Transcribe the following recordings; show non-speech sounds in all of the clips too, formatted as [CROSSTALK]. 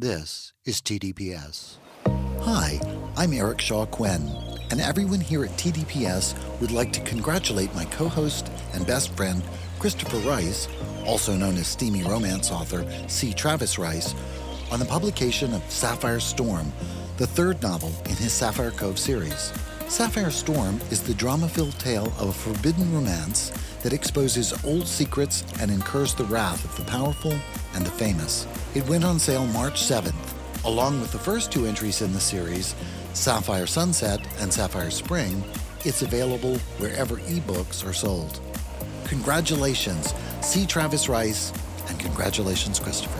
This is TDPS. Hi, I'm Eric Shaw Quinn, and everyone here at TDPS would like to congratulate my co host and best friend, Christopher Rice, also known as steamy romance author C. Travis Rice, on the publication of Sapphire Storm, the third novel in his Sapphire Cove series. Sapphire Storm is the drama filled tale of a forbidden romance that exposes old secrets and incurs the wrath of the powerful and the famous. It went on sale March 7th, along with the first two entries in the series, Sapphire Sunset and Sapphire Spring. It's available wherever ebooks are sold. Congratulations, C. Travis Rice, and congratulations, Christopher.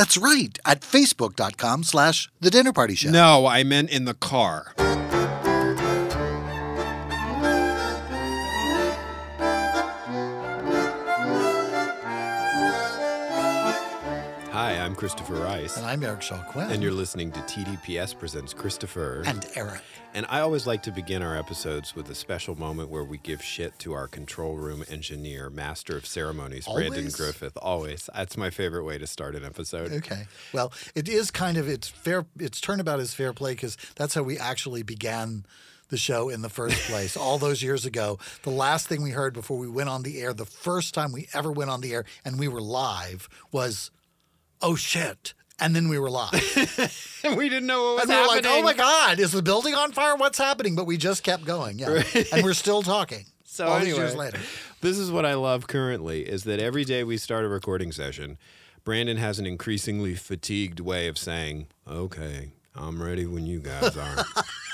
That's right, at facebook.com slash the dinner party show. No, I meant in the car. Hi, I'm Christopher Rice. And I'm Eric Shaw Quinn. And you're listening to TDPS Presents Christopher. And Eric. And I always like to begin our episodes with a special moment where we give shit to our control room engineer, master of ceremonies, Always? Brandon Griffith. Always. That's my favorite way to start an episode. Okay. Well, it is kind of it's fair. It's turnabout is fair play because that's how we actually began the show in the first [LAUGHS] place all those years ago. The last thing we heard before we went on the air, the first time we ever went on the air and we were live was, "Oh shit." And then we were live. and [LAUGHS] we didn't know what was and we were like, happening. oh my God, is the building on fire? What's happening? But we just kept going. Yeah. And we're still talking. [LAUGHS] So all anyway, these years later. This is what I love currently is that every day we start a recording session, Brandon has an increasingly fatigued way of saying, "Okay, I'm ready when you guys are." [LAUGHS]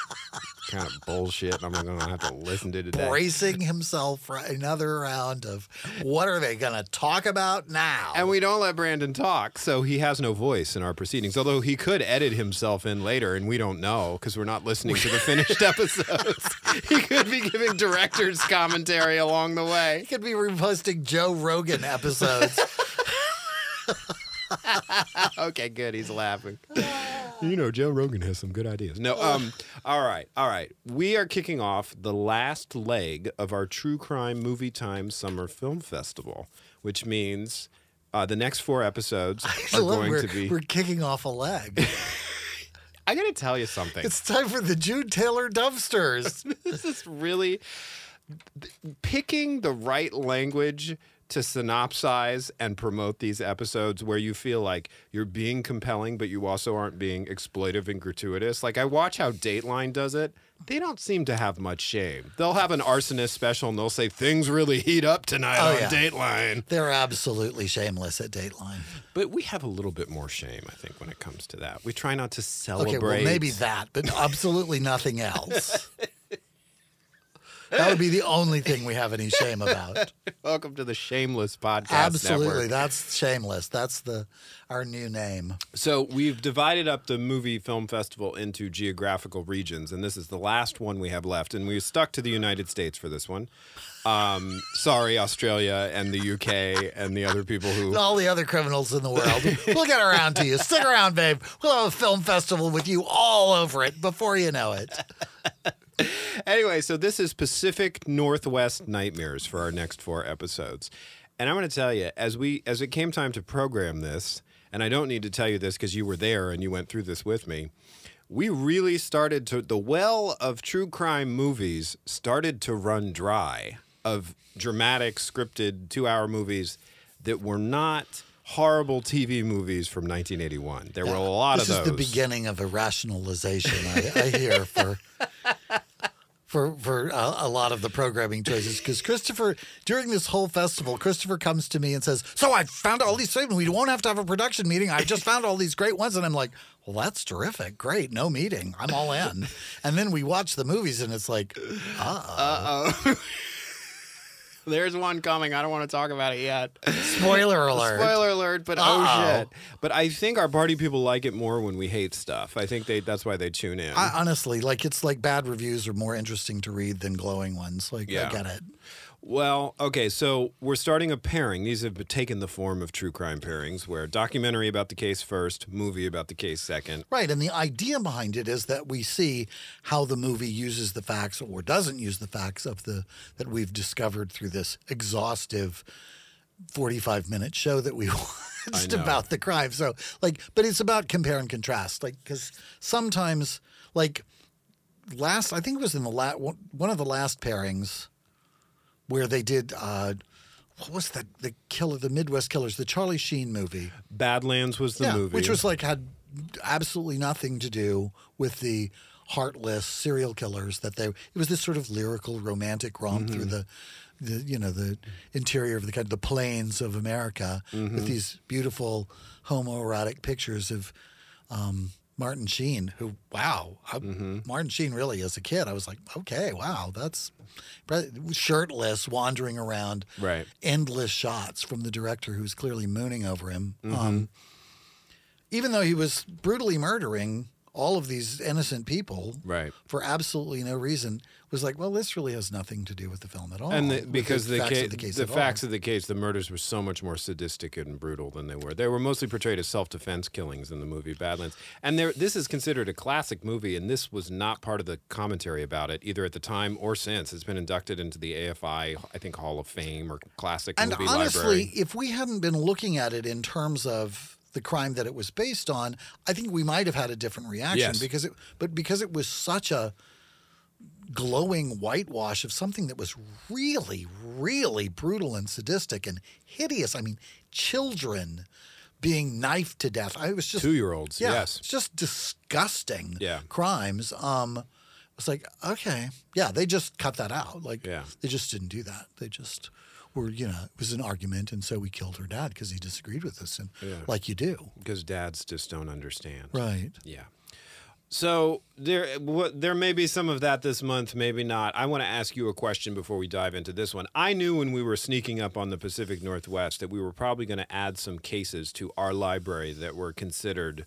kind of bullshit I'm not going to have to listen to today. Bracing himself for another round of what are they going to talk about now? And we don't let Brandon talk, so he has no voice in our proceedings. Although he could edit himself in later, and we don't know because we're not listening to the finished [LAUGHS] episodes. he could be giving director's commentary along the way. He could be reposting Joe Rogan episodes. [LAUGHS] [LAUGHS] okay, good. He's laughing. [LAUGHS] You know, Joe Rogan has some good ideas. No, um, all right, all right. We are kicking off the last leg of our True Crime Movie Time Summer Film Festival, which means uh, the next four episodes [LAUGHS] are going we're, to be. We're kicking off a leg. I got to tell you something. It's time for the Jude Taylor dumpsters. this is really picking the right language to synopsize and promote these episodes where you feel like you're being compelling, but you also aren't being exploitive and gratuitous. Like I watch how Dateline does it. They don't seem to have much shame. They'll have an arsonist special and they'll say things really heat up tonight Oh, on yeah. Dateline. They're absolutely shameless at Dateline. But we have a little bit more shame, I think, when it comes to that. We try not to celebrate. Okay, well, maybe that, but absolutely nothing else. [LAUGHS] That would be the only thing we have any shame about. [LAUGHS] Welcome to the Shameless Podcast Absolutely, Network. that's shameless. That's the our new name. So we've divided up the movie film festival into geographical regions, and this is the last one we have left. And we stuck to the United States for this one. Um, sorry, Australia and the UK and the other people who. All the other criminals in the world. We'll get around to you. Stick around, babe. We'll have a film festival with you all over it before you know it. [LAUGHS] Anyway, so this is Pacific Northwest Nightmares for our next four episodes. And I'm going to tell you, as we as it came time to program this, and I don't need to tell you this because you were there and you went through this with me. We really started to the well of true crime movies started to run dry of dramatic scripted 2-hour movies that were not horrible TV movies from 1981. There were a lot of those. this is the beginning of a rationalization, I, I hear, for [LAUGHS] for for a, a lot of the programming choices. Because Christopher, during this whole festival, Christopher comes to me and says, "So I found all these things. We won't have to have a production meeting. I just found all these great ones." And I'm like, "Well, that's terrific. Great. No meeting. I'm all in." and then we watch the movies, and it's like, "Uh oh." [LAUGHS] There's one coming. I don't want to talk about it yet. Spoiler [LAUGHS] alert. Spoiler alert, but oh Uh-oh. shit. But I think our party people like it more when we hate stuff. I think they that's why they tune in. I, honestly, like it's like bad reviews are more interesting to read than glowing ones. Like Yeah. I get it. Well, okay, so we're starting a pairing. These have taken the form of true crime pairings, where documentary about the case first, movie about the case second. Right, and the idea behind it is that we see how the movie uses the facts or doesn't use the facts of the that we've discovered through this exhaustive 45 minute show that we [LAUGHS] watched about the crime. So, like, but it's about compare and contrast, like because sometimes, like, last I think it was in the la- one one of the last pairings where they did. uh what was that? The killer, the Midwest Killers, the Charlie Sheen movie Badlands was the yeah, movie. which was like had absolutely nothing to do with the heartless serial killers that they. It was this sort of lyrical, romantic romp through the, the you know the interior of the kind of the plains of America with these beautiful homoerotic pictures of. Um, Martin Sheen, who wow, I- Martin Sheen really as a kid, I was like, okay, wow, that's shirtless, wandering around, Right. endless shots from the director who's clearly mooning over him. Mm-hmm. Um, even though he was brutally murdering all of these innocent people Right. for absolutely no reason, was like, well, this really has nothing to do with the film at all. and the, because the, facts ca- of the case the at all. facts of the case, the murders were so much more sadistic and brutal than they were. They were mostly portrayed as self-defense killings in the movie Badlands. And there, this is considered a classic movie, and this was not part of the commentary about it either at the time or since. It's been inducted into the AFI, I think, Hall of Fame or Classic And Movie honestly, Library. if we hadn't been looking at it in terms of the crime that it was based on, I think we might have had a different reaction Yes. because it but because it was such a glowing whitewash of something that was really really brutal and sadistic and hideous. I mean, children being knifed to death. I was just Two-year-olds, yeah, yes. it's just disgusting Yeah. crimes. Um it's like, okay, yeah, they just cut that out. Like, Yeah. they just didn't do that. They just were, you know, it was an argument, and so we killed her dad because he disagreed with us, and Yeah. like you do, Because dads just don't understand. right? Yeah. So there, what, there may be some of that this month, maybe not. I want to ask you a question before we dive into this one. I knew when we were sneaking up on the Pacific Northwest that we were probably going to add some cases to our library that were considered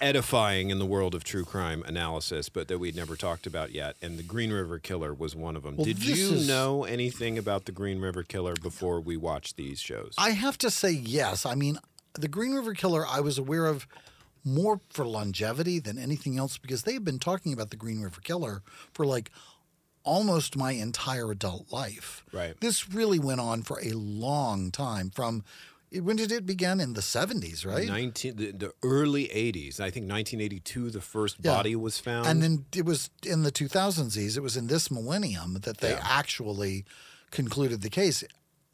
edifying in the world of true crime analysis, but that we'd never talked about yet. And the Green River Killer was one of them. Well, Did you is- know anything about the Green River Killer before we watched these shows? I have to say yes. I mean, the Green River Killer, I was aware of more for longevity than anything else because they've been talking about the Green River Killer for like almost my entire adult life. Right. This really went on for a long time. From eh, when did it begin? In the 70s, right? 19, the, the early 80s. I think 1982, the first Yeah. body was found. And then it was in the 2000s, it was in this millennium that they Yeah. actually concluded the case.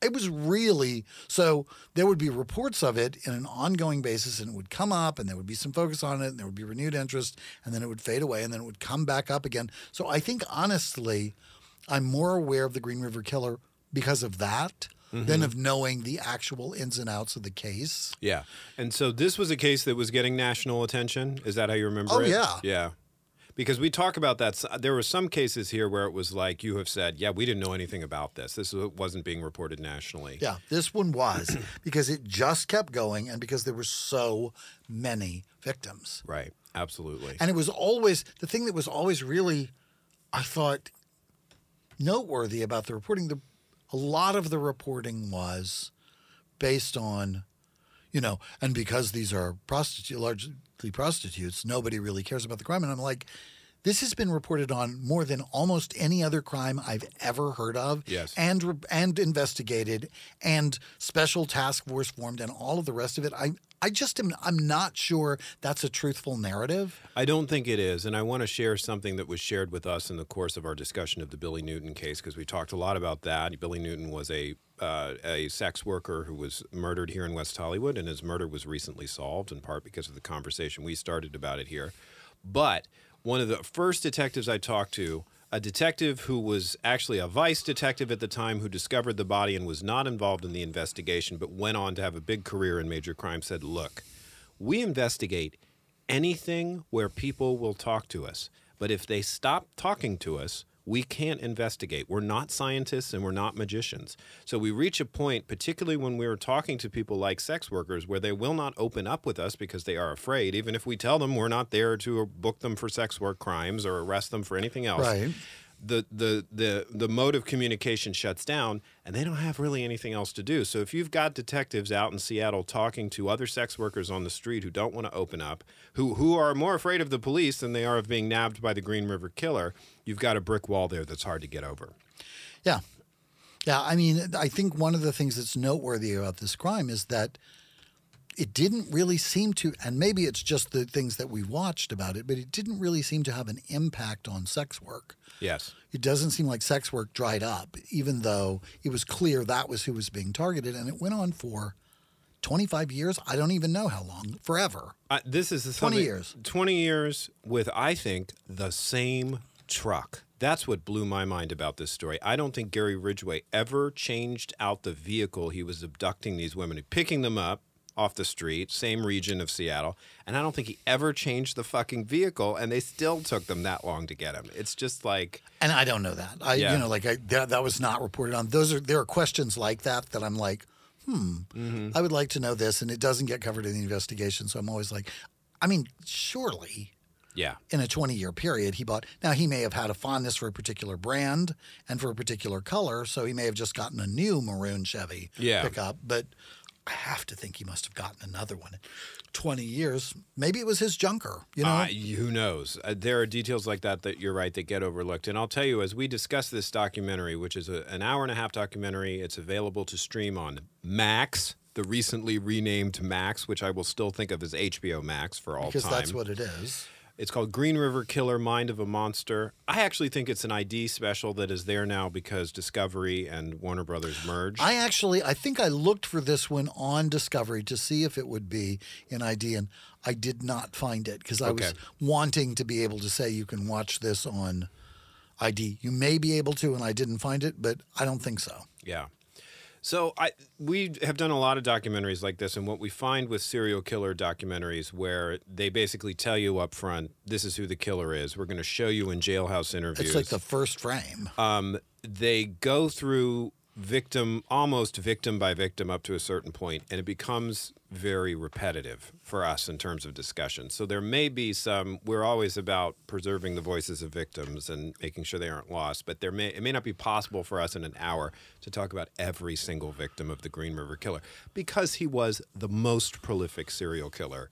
It was really so there would be reports of it in an ongoing basis, and it would come up, and there would be some focus on it, and there would be renewed interest, and then it would fade away, and then it would come back up again. So I think honestly, I'm more aware of the Green River Killer because of that Mm-hmm. than of knowing the actual ins and outs of the case. Yeah. And so this was a case that was getting national attention. Is that how you remember Oh, it? yeah. Yeah. Because we talk about that. There were some cases here where it was like you have said, yeah, we didn't know anything about this. This wasn't being reported nationally. Yeah, this one was [CLEARS THROAT] because it just kept going and because there were so many victims. Right. Absolutely. And it was always the thing that was always really, I thought, noteworthy about the reporting. The a lot of the reporting was based on, you know, and because these are prostitute largely prostitutes, nobody really cares about the crime. And I'm like, this has been reported on more than almost any other crime I've ever heard of. Yes. And and investigated, and special task force formed, and all of the rest of it. I I just am I'm not sure that's a truthful narrative. I don't think it is. And I want to share something that was shared with us in the course of our discussion of the Billy Newton case because we talked a lot about that. Billy Newton was a uh, a sex worker who was murdered here in West Hollywood, and his murder was recently solved in part because of the conversation we started about it here. But one of the first detectives I talked to, a detective who was actually a vice detective at the time who discovered the body and was not involved in the investigation, but went on to have a big career in major crime, said, Look, we investigate anything where people will talk to us. But if they stop talking to us, we can't investigate. We're not scientists and we're not magicians. So we reach a point, particularly when we're talking to people like sex workers, where they will not open up with us because they are afraid, even if we tell them we're not there to book them for sex work crimes or arrest them for anything else. Right. The, the the the mode of communication shuts down and they don't have really anything else to do. So if you've got detectives out in Seattle talking to other sex workers on the street who don't want to open up, who who are more afraid of the police than they are of being nabbed by the Green River Killer, you've got a brick wall there that's hard to get over. Yeah. Yeah. I mean, I think one of the things that's noteworthy about this crime is that it didn't really seem to, and maybe it's just the things that we watched about it, but it didn't really seem to have an impact on sex work. Yes. It doesn't seem like sex work dried up, even though it was clear that was who was being targeted. And it went on for 25 years. I don't even know how long, forever. Uh, this is 20 years. 20 years with, I think, the same truck. That's what blew my mind about this story. I don't think Gary Ridgway ever changed out the vehicle he was abducting these women, picking them up off the street, same region of Seattle. And I don't think he ever changed the fucking vehicle, and they still took them that long to get him. It's just like, And I don't know that. I, Yeah. you know, like I, that, that was not reported on. Those are, there are questions like that that I'm like, hmm, Mm-hmm. I would like to know this. And it doesn't get covered in the investigation. So I'm always like, I mean, surely yeah. in a 20 year period he bought now he may have had a fondness for a particular brand and for a particular color so he may have just gotten a new maroon chevy Yeah. pickup but i have to think he must have gotten another one 20 years maybe it was his junker you know Uh, who knows? Uh, there are details like that that you're right that get overlooked. And I'll tell you, as we discuss this documentary, which is a, an hour and a half documentary, it's available to stream on Max, the recently renamed Max, which I will still think of as HBO Max for all because time. that's what it is It's called Green River Killer Mind of a Monster. I actually think it's an ID special that is there now because Discovery and Warner Brothers merged. i actually i think i looked for this one on discovery to see if it would be an id and i did not find it because i was wanting to be able to say you can watch this on id you may be able to and i didn't find it but i don't think so Yeah. So I we have done a lot of documentaries like this, and what we find with serial killer documentaries, where they basically tell you up front, this is who the killer is. We're going to show you in jailhouse interviews. It's like the first frame. um, they go through victim, almost victim by victim, up to a certain point, and it becomes very repetitive for us in terms of discussion. So there may be some. We're always about preserving the voices of victims and making sure they aren't lost. But there may it may not be possible for us in an hour to talk about every single victim of the Green River Killer because he was the most prolific serial killer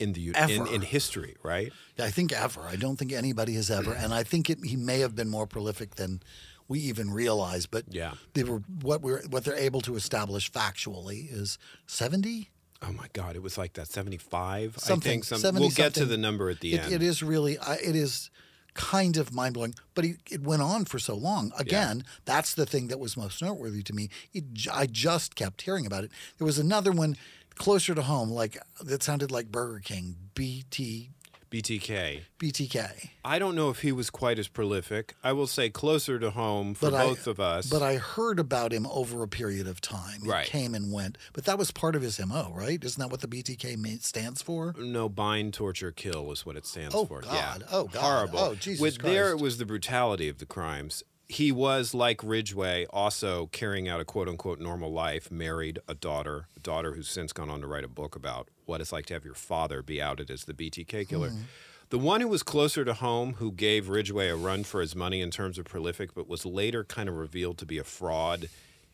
in the in, in history. Right? I think ever. I don't think anybody has ever, and I think it, he may have been more prolific than we even realize. But Yeah. they were what we're what they're able to establish factually is seventy. Oh my God! It was like that seventy-five. I Something, think some, 70 we'll get to the number at the It, end. it is really I it is kind of mind blowing, but it, it went on for so long. Again, that's the thing that was most noteworthy to me. It, I just kept hearing about it. There was another one closer to home, like that sounded like Burger King, BT BTK. BTK. I don't know if he was quite as prolific. I will say closer to home for But I- both of us. But I heard about him over a period of time. Right. came and went. But that was part of his MO, right? Isn't that what the BTK stands for? no, bind, torture, kill is what it stands Oh, for. God. Yeah. Oh, God. Horrible. Oh, Jesus With there, it was the brutality of the crimes. He was like Ridgway, also carrying out a quote unquote normal life, married a daughter, a daughter who's since gone on to write a book about what it's like to have your father be outed as the BTK killer. Hmm. The one who was closer to home, who gave Ridgway a run for his money in terms of prolific, but was later kind of revealed to be a fraud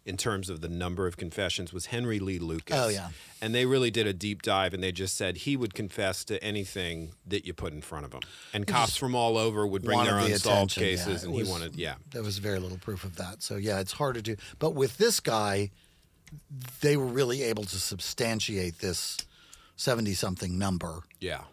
in terms of the number of confessions, was Henry Lee Lucas. Oh, yeah. And they really did a deep dive and they just said he would confess to anything that you put in front of him. And cops from all over would bring their the unsolved yeah. cases It and he wanted, yeah. There was very little proof of that. So, yeah, it's hard to do. But with this guy, they were really able to substantiate this 70 something number. Yeah.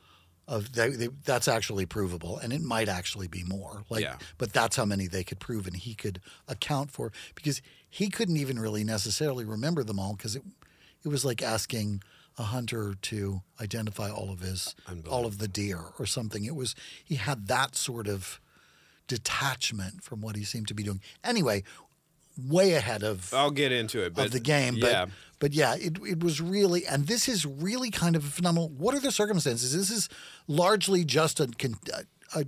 Of they, they, that's actually provable, and it might actually be more. Like, Yeah. but that's how many they could prove, and he could account for because he couldn't even really necessarily remember them all because it it was like asking a hunter to identify all of his all of the deer or something. It was he had that sort of detachment from what he seemed to be doing. Anyway, way ahead of I'll get into it. But of the game. But yeah. but yeah, it it was really and this is really kind of a phenomenal. What are the circumstances? This is largely just a, a, a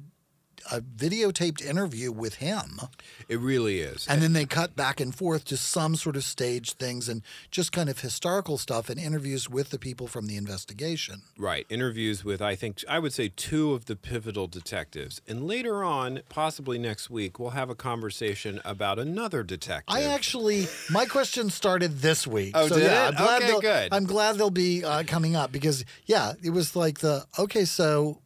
a videotaped interview with him. It really is. And then they cut back and forth to some sort of stage things and just kind of historical stuff and interviews with the people from the investigation. Right. Interviews with, I think, I would say two of the pivotal detectives. And later on, possibly next week, we'll have a conversation about another detective. I actually, my question started this week. Oh, so did yeah, it? I'm glad Okay, good. I'm glad they'll be uh, coming up because, yeah, it was like the, okay, so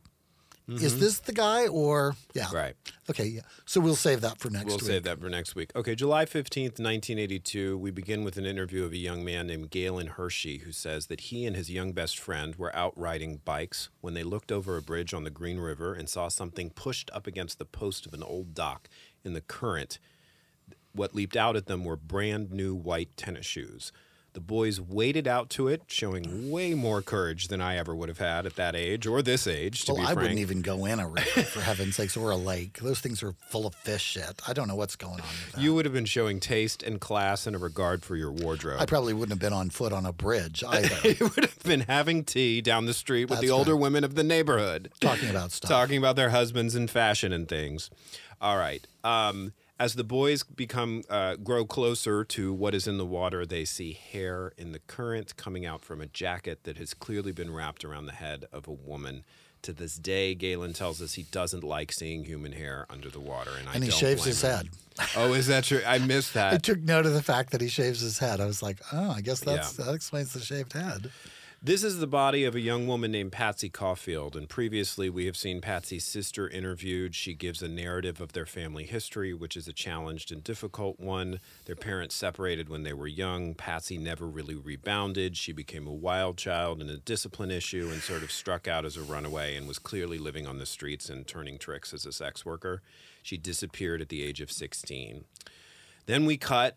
is this the guy or, yeah. Mm-hmm. Right. Okay, yeah. So we'll save that for next We'll week. save that for next week. Okay, July 15th, 1982, we begin with an interview of a young man named Galen Hershey who says that he and his young best friend were out riding bikes when they looked over a bridge on the Green River and saw something pushed up against the post of an old dock in the current. What leaped out at them were brand new white tennis shoes. The boys waded out to it, showing way more courage than I ever would have had at that age or this age, to Well, be I frank. wouldn't even go in a river, for heaven's sakes, or a lake. Those things are full of fish shit. I don't know what's going on with that. you would have been showing taste and class and a regard for your wardrobe. I probably wouldn't have been on foot on a bridge [LAUGHS] either, you would have been having tea down the street with the older right. women of the neighborhood, talking about [LAUGHS] stuff. talking about their husbands and fashion and things. All right. Um, as the boys become uh, grow closer to what is in the water, they see hair in the current coming out from a jacket that has clearly been wrapped around the head of a woman. To this day, Galen tells us he doesn't like seeing human hair under the water, and, I and he shaves his him. head. Oh, is that true? I missed [LAUGHS] that. I took note of the fact that he shaves his head. I was like, oh, I guess that's, that explains the shaved head. This is the body of a young woman named Patsy Caulfield, and previously we have seen Patsy's sister interviewed. She gives a narrative of their family history, which is a challenged and difficult one. Their parents separated when they were young. Patsy never really rebounded. She became a wild child and a discipline issue and sort of struck out as a runaway and was clearly living on the streets and turning tricks as a sex worker. She disappeared at the age of 16. Then we cut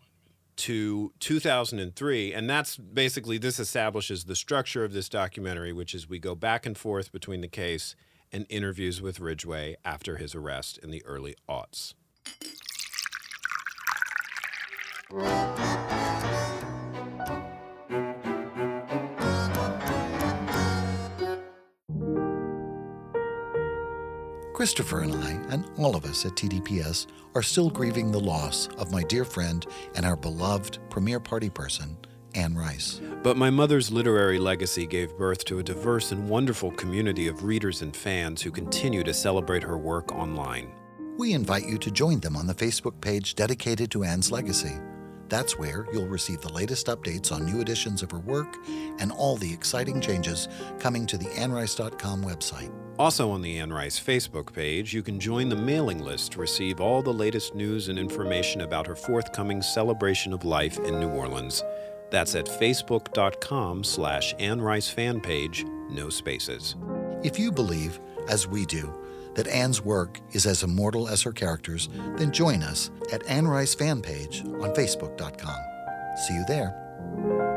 to 2003 and that's basically this establishes the structure of this documentary which is we go back and forth between the case and interviews with ridgway after his arrest in the early aughts Christopher and I, and all of us at TDPS, are still grieving the loss of my dear friend and our beloved premier party person, Anne Rice. but my mother's literary legacy gave birth to a diverse and wonderful community of readers and fans who continue to celebrate her work online We invite you to join them on the Facebook page dedicated to Anne's legacy. That's where you'll receive the latest updates on new editions of her work and all the exciting changes coming to the annerice.com website. Also, on the Anne Rice Facebook page, you can join the mailing list to receive all the latest news and information about her forthcoming celebration of life in New Orleans. That's at facebook.com slash Anne Rice fan page, no spaces. If you believe, as we do, that Anne's work is as immortal as her characters, then join us at Anne Rice fan page on facebook.com. See you there.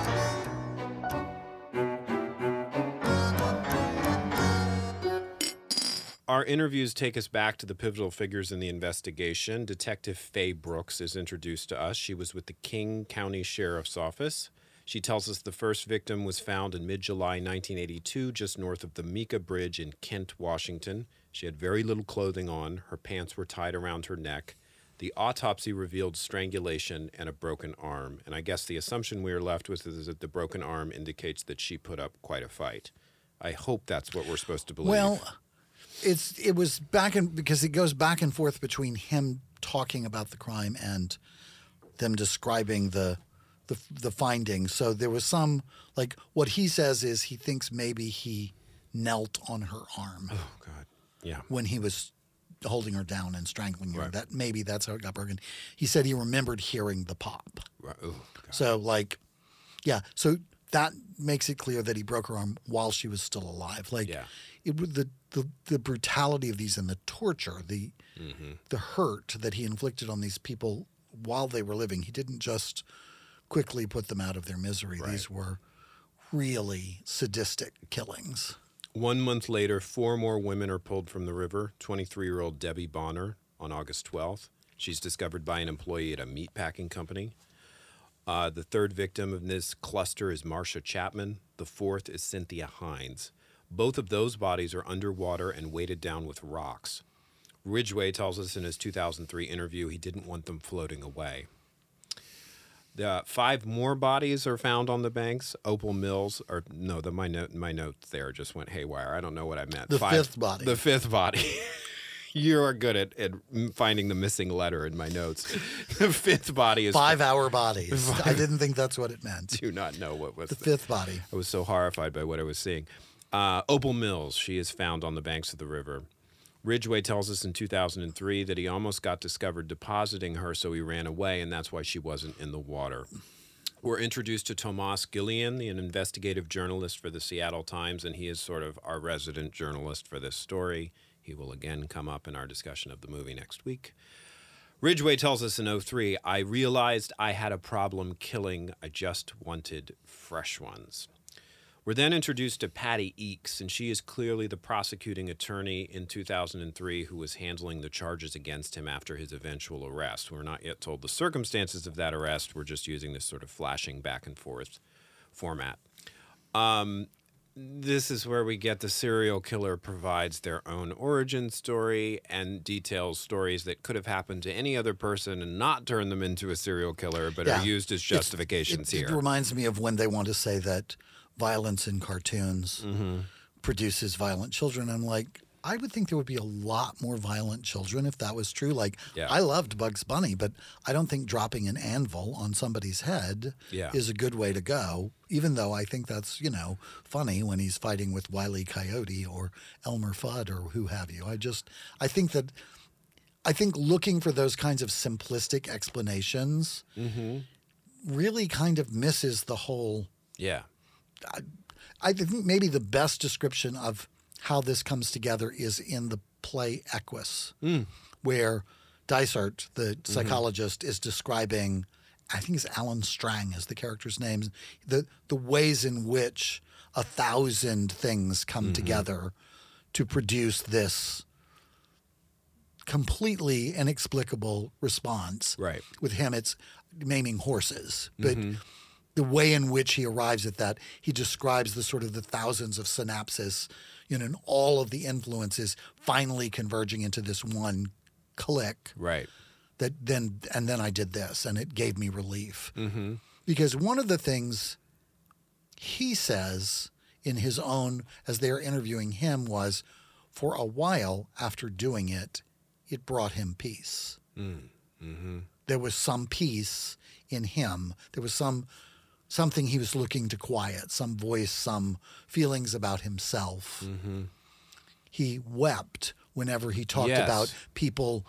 Our interviews take us back to the pivotal figures in the investigation. Detective Fae Brooks is introduced to us. She was with the King County Sheriff's Office. She tells us the first victim was found in mid July 1982, just north of the Meeker Bridge in Kent, Washington. She had very little clothing on. Her pants were tied around her neck. The autopsy revealed strangulation and a broken arm. And I guess the assumption we are left with is that the broken arm indicates that she put up quite a fight. I hope that's what we're supposed to believe. Well, it's it was back and because it goes back and forth between him talking about the crime and them describing the the the findings. So there was some like what he says is he thinks maybe he knelt on her arm oh, God. Yeah. when he was holding her down and strangling her. Right. That maybe that's how it got broken. He said he remembered hearing the pop. Right. Oh, God. So like, yeah. So that makes it clear that he broke her arm while she was still alive. Like, Yeah. it was the, the the brutality of these and the torture, the Mm-hmm. the hurt that he inflicted on these people while they were living. He didn't just quickly put them out of their misery. These were really sadistic killings. One month later, four more women are pulled from the river. 23 year old Debbie Bonner on August 12th. She's discovered by an employee at a meatpacking company. Uh, the third victim of this cluster is Marcia Chapman. The fourth is Cynthia Hinds. Both of those bodies are underwater and weighted down with rocks. Ridgway tells us in his 2003 interview he didn't want them floating away. The five more bodies are found on the banks. Opal Mills, or no, the my note my notes there just went haywire. I don't know what I meant. The fifth body. The fifth body. [LAUGHS] you are good at, at finding the missing letter in my notes. [LAUGHS] the fifth body is. Five hour bodies. [LAUGHS] I didn't think that's what it meant. Do not know what was The the- fifth body. I was so horrified by what I was seeing. Uh, Opal Mills, she is found on the banks of the river. Ridgway tells us in 2003 that he almost got discovered depositing her, so he ran away, and that's why she wasn't in the water. We're introduced to Tomas Guillen, an investigative journalist for the Seattle Times, and he is sort of our resident journalist for this story. He will again come up in our discussion of the movie next week. Ridgway tells us in 03, I realized I had a problem killing. I just wanted fresh ones. We're then introduced to Patty Eakes, and she is clearly the prosecuting attorney in 2003 who was handling the charges against him after his eventual arrest. We're not yet told the circumstances of that arrest. We're just using this sort of flashing back and forth format. Um, this is where we get the serial killer provides their own origin story and details stories that could have happened to any other person and not turn them into a serial killer, but Yeah. are used as justifications it, here. It reminds me of when they want to say that violence in cartoons Mm-hmm. produces violent children. I'm like, I would think there would be a lot more violent children if that was true. Like, Yeah. I loved Bugs Bunny, but I don't think dropping an anvil on somebody's head Yeah. is a good way to go. Even though I think that's you know funny when he's fighting with Wile E. Coyote or Elmer Fudd or who have you. I just I think that I think looking for those kinds of simplistic explanations Mm-hmm. really kind of misses the whole. yeah. I think maybe the best description of how this comes together is in the play Equus, mm. where Dysart, the mm-hmm. psychologist, is describing. I think it's Alan Strang is the character's name. The the ways in which a thousand things come mm-hmm. together to produce this completely inexplicable response. Right. With him, it's maiming horses, but mm-hmm. The way in which he arrives at that, he describes the sort of the thousands of synapses, you know, and all of the influences finally converging into this one click Right. that then and then I did this and it gave me relief. Mm-hmm. Because one of the things he says in his own as they're interviewing him was for a while after doing it, it brought him peace. There was some peace in him. There was some something he was looking to quiet, some voice, some feelings about himself. He wept whenever he talked Yes. about people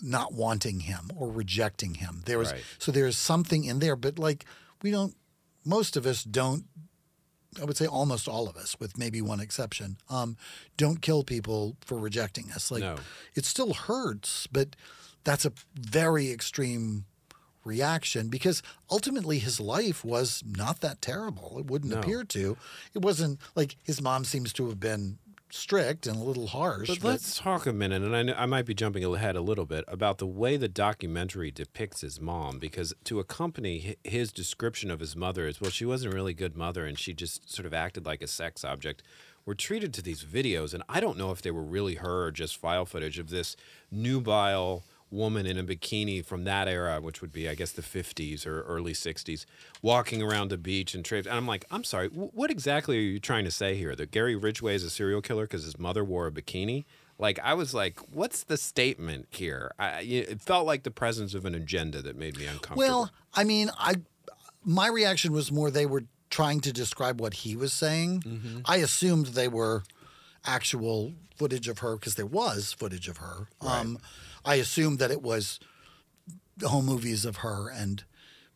not wanting him or rejecting him. There was Right. so there's something in there, but like we don't most of us don't I would say almost all of us, with maybe one exception, um, don't kill people for rejecting us. Like No. it still hurts, but that's a very extreme reaction because ultimately his life was not that terrible. It wouldn't No. appear to. It wasn't like his mom seems to have been strict and a little harsh. But let's talk a minute, and I, know, I might be jumping ahead a little bit about the way the documentary depicts his mom, because to accompany his description of his mother is, well, she wasn't a really good mother, and she just sort of acted like a sex object. We're treated to these videos, and I don't know if they were really her or just file footage of this nubile woman in a bikini from that era, which would be, I guess, the 50s or early 60s, walking around the beach and trips. And I'm like, I'm sorry, wh- what exactly are you trying to say here? That Gary Ridgway is a serial killer because his mother wore a bikini? Like, I was like, what's the statement here? I, it felt like the presence of an agenda that made me uncomfortable. Well, I mean, I my reaction was more they were trying to describe what he was saying. Mm-hmm. I assumed they were actual footage of her because there was footage of her. Um, I assumed that it was the home movies of her and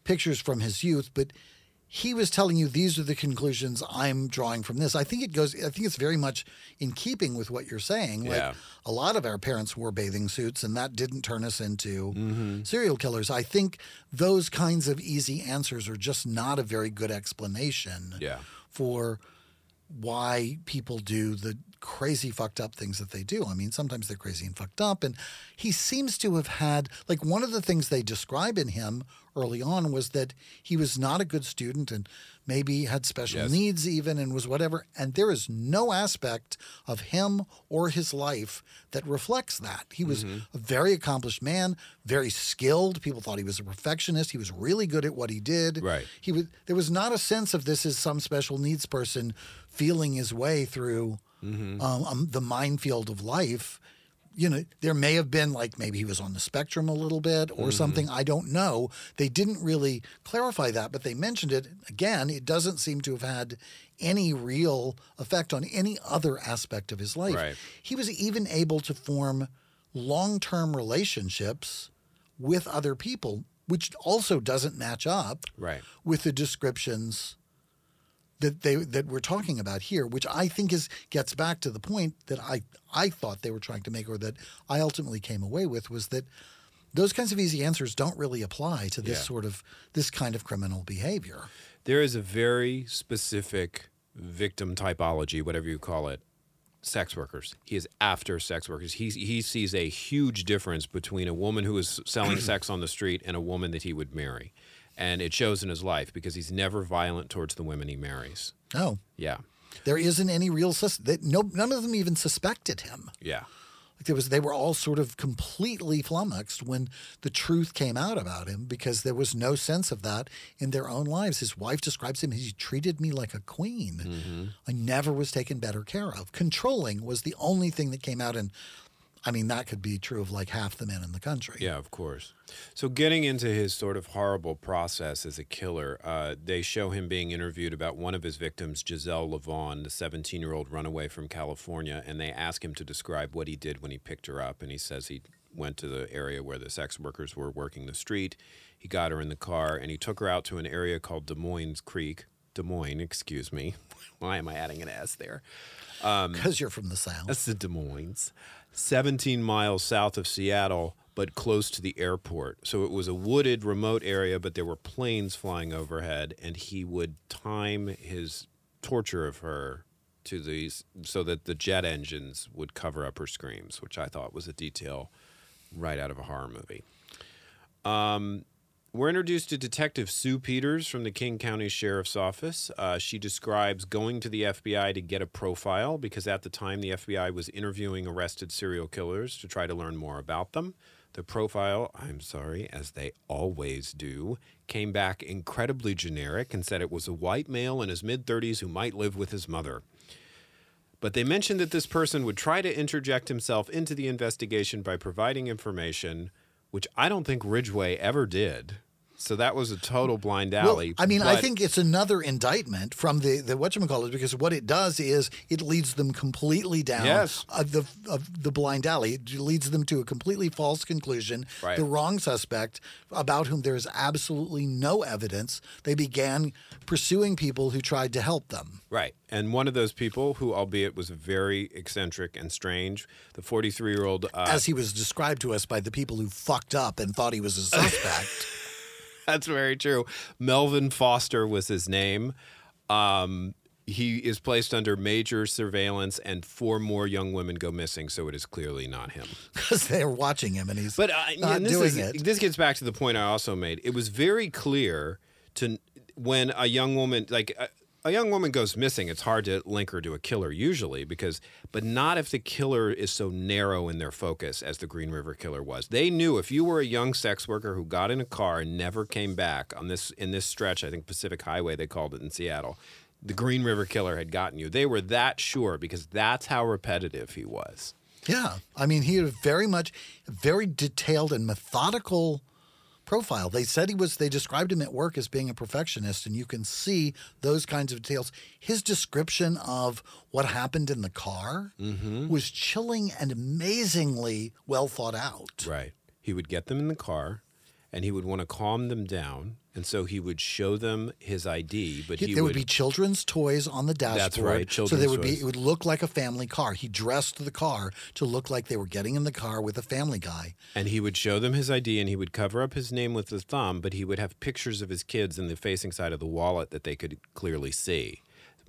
pictures from his youth, but he was telling you these are the conclusions I'm drawing from this. I think it goes. I think it's very much in keeping with what you're saying. Like Yeah. a lot of our parents wore bathing suits, and that didn't turn us into Mm-hmm. serial killers. I think those kinds of easy answers are just not a very good explanation Yeah. for why people do the crazy fucked up things that they do. I mean, sometimes they're crazy and fucked up. And he seems to have had, like, one of the things they describe in him early on was that he was not a good student and maybe had special Yes. needs even and was whatever. And there is no aspect of him or his life that reflects that. He was a very accomplished man, very skilled. People thought he was a perfectionist. He was really good at what he did. Right. He was there was not a sense of this as some special needs person feeling his way through um, um, the minefield of life. You know, there may have been like maybe he was on the spectrum a little bit or mm-hmm. something. I don't know. They didn't really clarify that, but they mentioned it again. It doesn't seem to have had any real effect on any other aspect of his life. Right. He was even able to form long term relationships with other people, which also doesn't match up Right. with the descriptions that they that we're talking about here, which I think is gets back to the point that I I thought they were trying to make, or that I ultimately came away with, was that those kinds of easy answers don't really apply to this Yeah. sort of this kind of criminal behavior. There is a very specific victim typology, whatever you call it, sex workers. He is after sex workers. He, he sees a huge difference between a woman who is selling [CLEARS THROAT] sex on the street and a woman that he would marry. And it shows in his life because he's never violent towards the women he marries. No, Yeah. there isn't any real sus- that no none of them even suspected him. Yeah. Like there was, they were all sort of completely flummoxed when the truth came out about him because there was no sense of that in their own lives. His wife describes him: "He treated me like a queen. Mm-hmm. I never was taken better care of. Controlling was the only thing that came out, and I mean that could be true of like half the men in the country. Yeah, of course. So, getting into his sort of horrible process as a killer, uh, they show him being interviewed about one of his victims, Gisele Lovvorn, the 17 year old runaway from California, and they ask him to describe what he did when he picked her up. And he says he went to the area where the sex workers were working the street. He got her in the car and he took her out to an area called Des Moines Creek. Des Moines, excuse me. [LAUGHS] Why am I adding an S there? [LAUGHS] because you're from the south. That's the Des Moines. 17 miles south of Seattle, but close to the airport. So it was a wooded, remote area, but there were planes flying overhead, and he would time his torture of her to these so that the jet engines would cover up her screams, which I thought was a detail right out of a horror movie. Um, we're introduced to Detective Sue Peters from the King County Sheriff's Office. Uh, she describes going to the FBI to get a profile because at the time the FBI was interviewing arrested serial killers to try to learn more about them. The profile, I'm sorry, as they always do, came back incredibly generic and said it was a white male in his mid 30s who might live with his mother. But they mentioned that this person would try to interject himself into the investigation by providing information, which I don't think Ridgway ever did. So that was a total blind alley. I mean, I think it's another indictment from the the whatchamacallit because what it does is it leads them completely down Yes. of the of the blind alley. It leads them to a completely false conclusion. Right. The wrong suspect about whom there is absolutely no evidence. They began pursuing people who tried to help them. Right. And one of those people, who albeit was very eccentric and strange, the 43 year old. Uh, As he was described to us by the people who fucked up and thought he was a suspect. [LAUGHS] That's very true. Melvin Foster was his name. Um, he is placed under major surveillance, and four more young women go missing. So it is clearly not him. [LAUGHS] because they're watching him and he's But uh, not this doing is, it. This gets back to the point I also made. It was very clear to when a young woman like. A, a young woman goes missing. It's hard to link her to a killer usually because, but not if the killer is so narrow in their focus as the Green River Killer was. They knew if you were a young sex worker who got in a car and never came back on this in this stretch, I think Pacific Highway they called it in Seattle, the Green River Killer had gotten you. They were that sure because that's how repetitive he was. Yeah, I mean, he had very much, very detailed and methodical profile. They said he was. They described him at work as being a perfectionist, and you can see those kinds of details. His description of what happened in the car Mm-hmm. was chilling and amazingly well thought out. Right. He would get them in the car and he would want to calm them down. And so he would show them his ID, but he there would, would be children's toys on the dashboard. That's right, so children's they would be. toys. It would look like a family car. He dressed the car to look like they were getting in the car with a family guy. and he would show them his ID and he would cover up his name with his thumb, but he would have pictures of his kids in the facing side of the wallet that they could clearly see,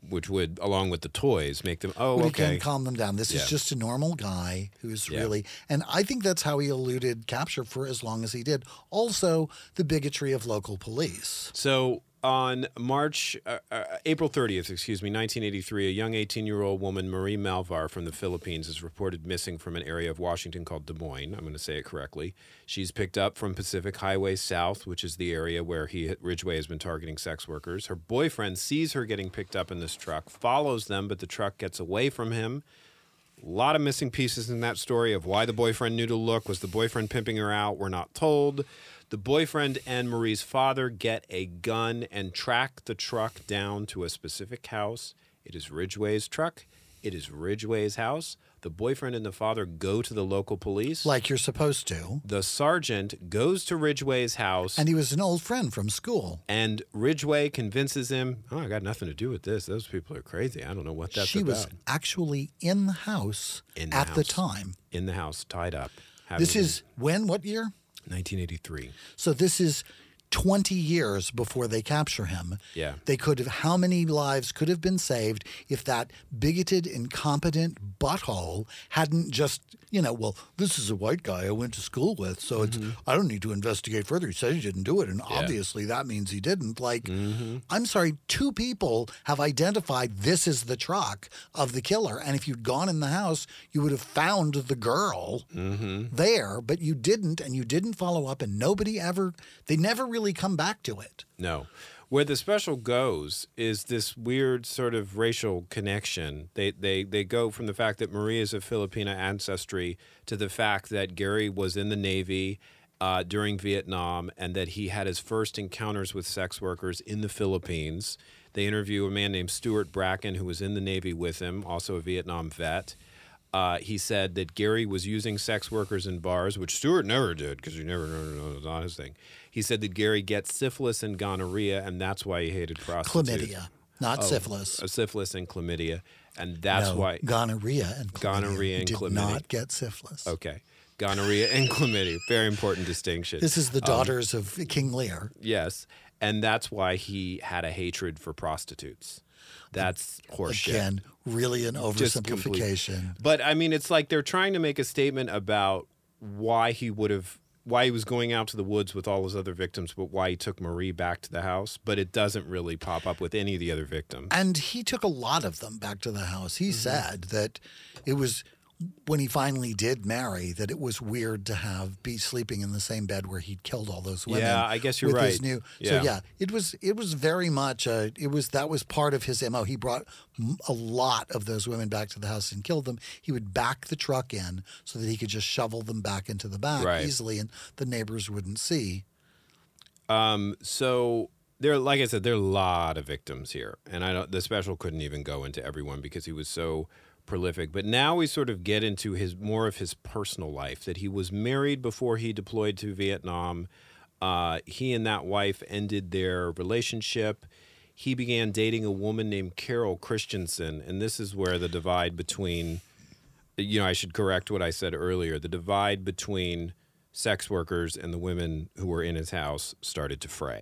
which would, along with the toys, make them, oh, okay. calm them down. This Yeah. is just a normal guy who's Yeah. really, and I think that's how he eluded capture for as long as he did. Also, the bigotry of local police. So on March, uh, uh, April 30th, excuse me, 1983, a young 18 year old woman, Marie Malvar from the Philippines, is reported missing from an area of Washington called Des Moines. I'm going to say it correctly. She's picked up from Pacific Highway South, which is the area where he Ridgway has been targeting sex workers. Her boyfriend sees her getting picked up in this truck, follows them, but the truck gets away from him. A lot of missing pieces in that story of why the boyfriend knew to look. Was the boyfriend pimping her out? We're not told. The boyfriend and Marie's father get a gun and track the truck down to a specific house. It is Ridgway's truck. It is Ridgway's house. The boyfriend and the father go to the local police. Like you're supposed to. the sergeant goes to Ridgway's house. And he was an old friend from school. and Ridgway convinces him, "Oh, I got nothing to do with this. Those people are crazy. I don't know what that's she about." was actually in the house In the at the house. time. in the house, tied up. This is when? What year? Been- 1983. So this is 20 years before they capture him. Yeah. They could have, how many lives could have been saved if that bigoted, incompetent butthole hadn't just, you know, well, this is a white guy I went to school with, so it's, mm-hmm. I don't need to investigate further. He said he didn't do it, and obviously that means he didn't. Like, mm-hmm. I'm sorry, two people have identified this is the truck of the killer, and if you'd gone in the house, you would have found the girl mm-hmm. there, but you didn't, and you didn't follow up, and nobody ever, they never really come back to it. No. Where the special goes is this weird sort of racial connection. They they they go from the fact that Marie is of Filipina ancestry to the fact that Gary was in the Navy uh, during Vietnam and that he had his first encounters with sex workers in the Philippines. They interview a man named Stuart Bracken who was in the Navy with him, also a Vietnam vet. Uh, he said that Gary was using sex workers in bars, which Stewart never did because he never no, no, no, not his thing. He said that Gary gets syphilis and gonorrhea, and that's why he hated prostitutes. Chlamydia, not syphilis. Uh, syphilis and chlamydia, and that's no, why. gonorrhea and chlamydia. Gonorrhea He and did chlamydia. not get syphilis. Okay, gonorrhea and chlamydia, very important distinction. This is the daughters of King Lear. yes, and that's why he had a hatred for prostitutes. That's horseshit. Again, really an oversimplification. But I mean, it's like they're trying to make a statement about why he would have, why he was going out to the woods with all his other victims, but why he took Marie back to the house. But it doesn't really pop up with any of the other victims. And he took a lot of them back to the house. He Mm-hmm. said that it was when he finally did marry that it was weird to have be sleeping in the same bed where he'd killed all those women. Yeah, I guess you're with His right. new, Yeah. So yeah, it was it was very much a, it was that was part of his mo. He brought a lot of those women back to the house and killed them. He would back the truck in so that he could just shovel them back into the back Right. easily, and the neighbors wouldn't see. Um, so there, like I said, there are a lot of victims here, and I don't. The special couldn't even go into everyone because he was so prolific. But now we sort of get into his more of his personal life. That he was married before he deployed to Vietnam. Uh, he and that wife ended their relationship. He began dating a woman named Carol Christensen, and this is where the divide between, you know, I should correct what I said earlier. The divide between sex workers and the women who were in his house started to fray.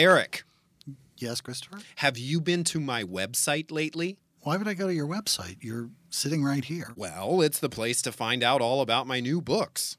Eric, Yes, Christopher. have you been to my website lately? Why would I go to your website? You're sitting right here. Well, it's the place to find out all about my new books.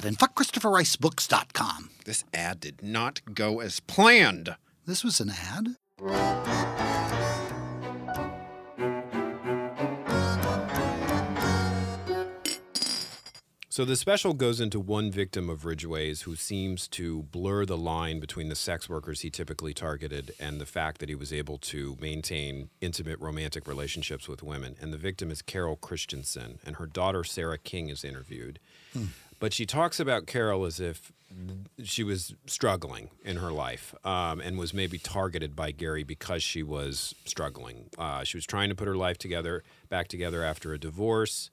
and fuck ChristopherRiceBooks.com. This ad did not go as planned. This was an ad? So the special goes into one victim of Ridgway's who seems to blur the line between the sex workers he typically targeted and the fact that he was able to maintain intimate romantic relationships with women. And the victim is Carol Christensen, and her daughter Sarah King is interviewed. Hmm. But she talks about Carol as if she was struggling in her life um, and was maybe targeted by Gary because she was struggling. Uh, she was trying to put her life together, back together after a divorce.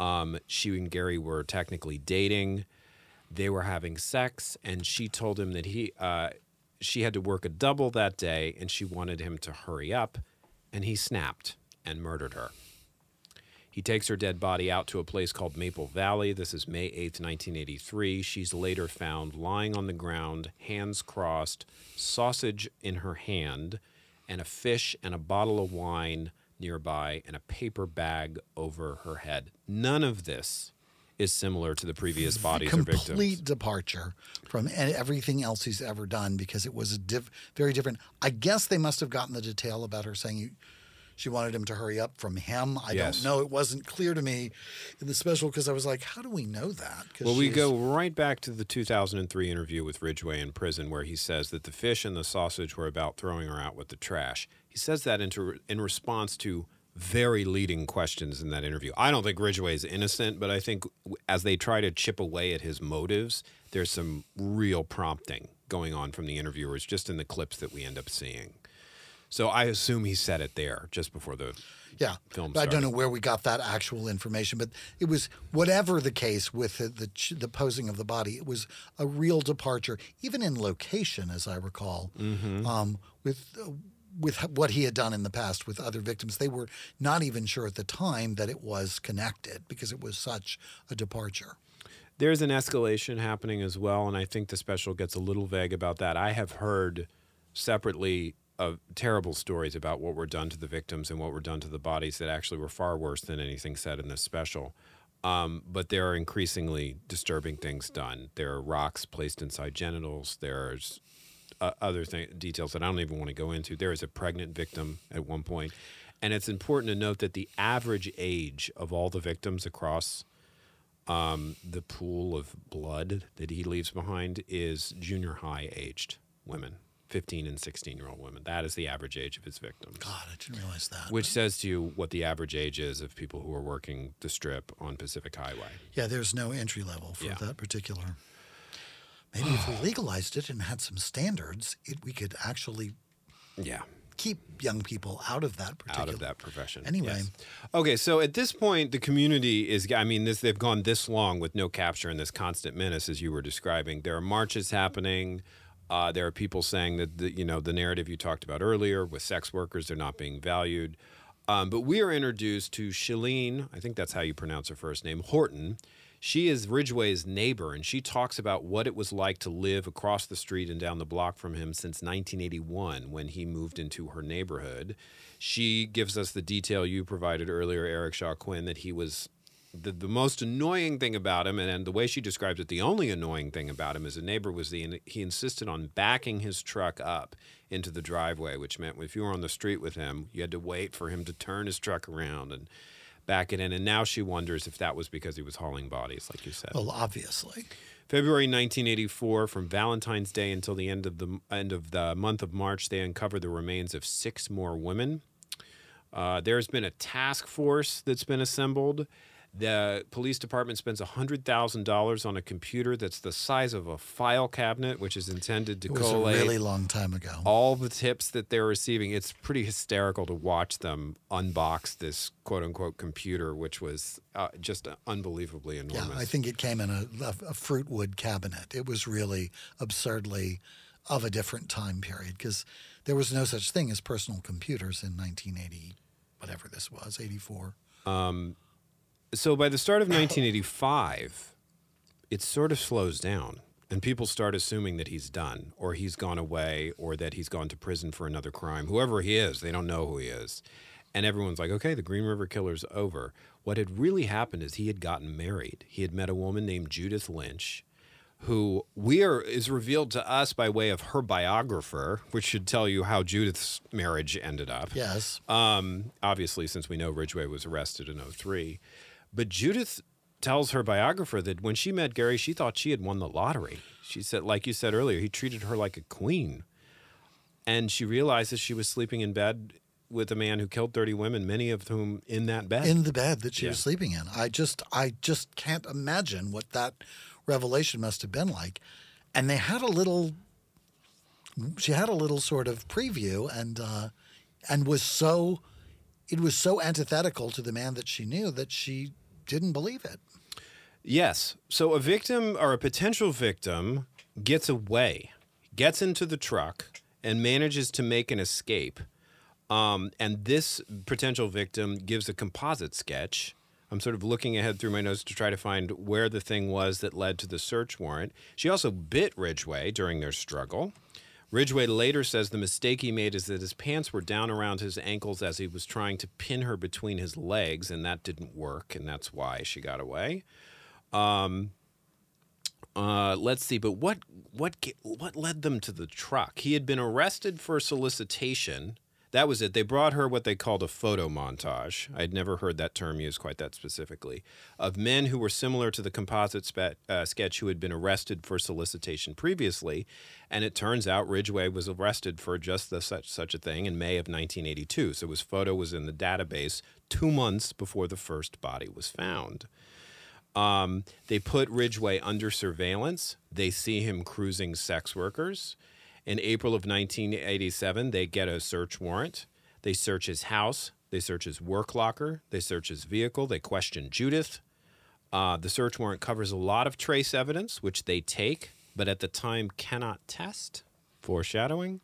Um, she and Gary were technically dating. They were having sex, and she told him that he uh, she had to work a double that day, and she wanted him to hurry up. And he snapped and murdered her. He takes her dead body out to a place called Maple Valley. This is May 8th, 1983. She's later found lying on the ground, hands crossed, sausage in her hand, and a fish and a bottle of wine nearby, and a paper bag over her head. None of this is similar to the previous bodies or victims. Complete departure from everything else he's ever done because it was a diff- very different. I guess they must have gotten the detail about her saying you, she wanted him to hurry up from him. I Yes. don't know. It wasn't clear to me in the special because I was like, how do we know that? Well, we go right back to the 2003 interview with Ridgway in prison, where he says that the fish and the sausage were about throwing her out with the trash. He says that into, in response to very leading questions in that interview. I don't think Ridgway is innocent, but I think as they try to chip away at his motives, there's some real prompting going on from the interviewers just in the clips that we end up seeing. So I assume he said it there just before the Yeah, film but I don't know where we got that actual information, but it was whatever the case with the, the the posing of the body. It was a real departure, even in location, as I recall, Mm-hmm. um, with uh, with what he had done in the past with other victims. They were not even sure at the time that it was connected because it was such a departure. There's an escalation happening as well, and I think the special gets a little vague about that. I have heard separately of terrible stories about what were done to the victims and what were done to the bodies that actually were far worse than anything said in this special. Um, but there are increasingly disturbing things done. There are rocks placed inside genitals. There's uh, other th- details that I don't even want to go into. There is a pregnant victim at one point, and it's important to note that the average age of all the victims across um, the pool of blood that he leaves behind is junior high aged women, 15 and 16 year old women. That is the average age of his victims. God, I didn't realize that. Which says to you what the average age is of people who are working the strip on Pacific Highway. yeah, there's no entry level for Yeah. that particular. Maybe if we [SIGHS] legalized it and had some standards, it, we could actually Yeah. keep young people out of that particular out of that profession. Anyway. Yes. Okay, so at this point, the community is. I mean, this they've gone this long with no capture and this constant menace, as you were describing. There are marches happening. Uh, there are people saying that the, you know the narrative you talked about earlier with sex workers, they're not being valued. Um, but we are introduced to Shalene. I think that's how you pronounce her first name, Horton. She is Ridgway's neighbor, and she talks about what it was like to live across the street and down the block from him since 1981 when he moved into her neighborhood. She gives us the detail you provided earlier, Eric Shaw Quinn, that he was the, the most annoying thing about him, and, and the way she describes it, the only annoying thing about him as a neighbor was the he insisted on backing his truck up into the driveway, which meant if you were on the street with him, you had to wait for him to turn his truck around and back it in. And now she wonders if that was because he was hauling bodies, like you said. Well, obviously. February 1984, from Valentine's Day until the end of the end of the month of March, they uncovered the remains of six more women. Uh, there's been a task force that's been assembled. The police department spends $100,000 on a computer that's the size of a file cabinet, which is intended to It was a really long time ago. all the tips that they're receiving. It's pretty hysterical to watch them unbox this quote unquote computer, which was uh, just unbelievably enormous. Yeah. I think it came in a, a, a fruitwood cabinet. It was really absurdly of a different time period because there was no such thing as personal computers in 1980, whatever this was, 84. So by the start of 1985, it sort of slows down. And people start assuming that he's done, or he's gone away, or that he's gone to prison for another crime. Whoever he is, they don't know who he is. And everyone's like, okay, the Green River Killer's over. What had really happened is he had gotten married. He had met a woman named Judith Lynch, who we are is revealed to us by way of her biographer, which should tell you how Judith's marriage ended up. Yes. Um, obviously, since we know Ridgway was arrested in 03. But Judith tells her biographer that when she met Gary, she thought she had won the lottery. She said, like you said earlier, he treated her like a queen. And she realizes she was sleeping in bed with a man who killed 30 women, many of whom in that bed. in the bed that she was sleeping in. I just I just can't imagine what that revelation must have been like. And they had a little she had a little sort of preview and uh and was so it was so antithetical to the man that she knew that she didn't believe it. Yes. So a victim or a potential victim gets away, gets into the truck, and manages to make an escape. Um, and this potential victim gives a composite sketch. I'm sort of looking ahead through my notes to try to find where the thing was that led to the search warrant. She also bit Ridgway during their struggle. Ridgway later says the mistake he made is that his pants were down around his ankles as he was trying to pin her between his legs, and that didn't work, and that's why she got away. Uh, let's see, but what what what led them to the truck? He had been arrested for solicitation. That was it. They brought her what they called a photo montage. I'd never heard that term used quite that specifically of men who were similar to the composite spe- uh, sketch who had been arrested for solicitation previously, and it turns out Ridgway was arrested for just the, such such a thing in May of 1982. So his photo was in the database two months before the first body was found. Um, they put Ridgway under surveillance. They see him cruising sex workers. In April of 1987, they get a search warrant. They search his house. They search his work locker. They search his vehicle. They question Judith. Uh, the search warrant covers a lot of trace evidence, which they take, but at the time cannot test. Foreshadowing.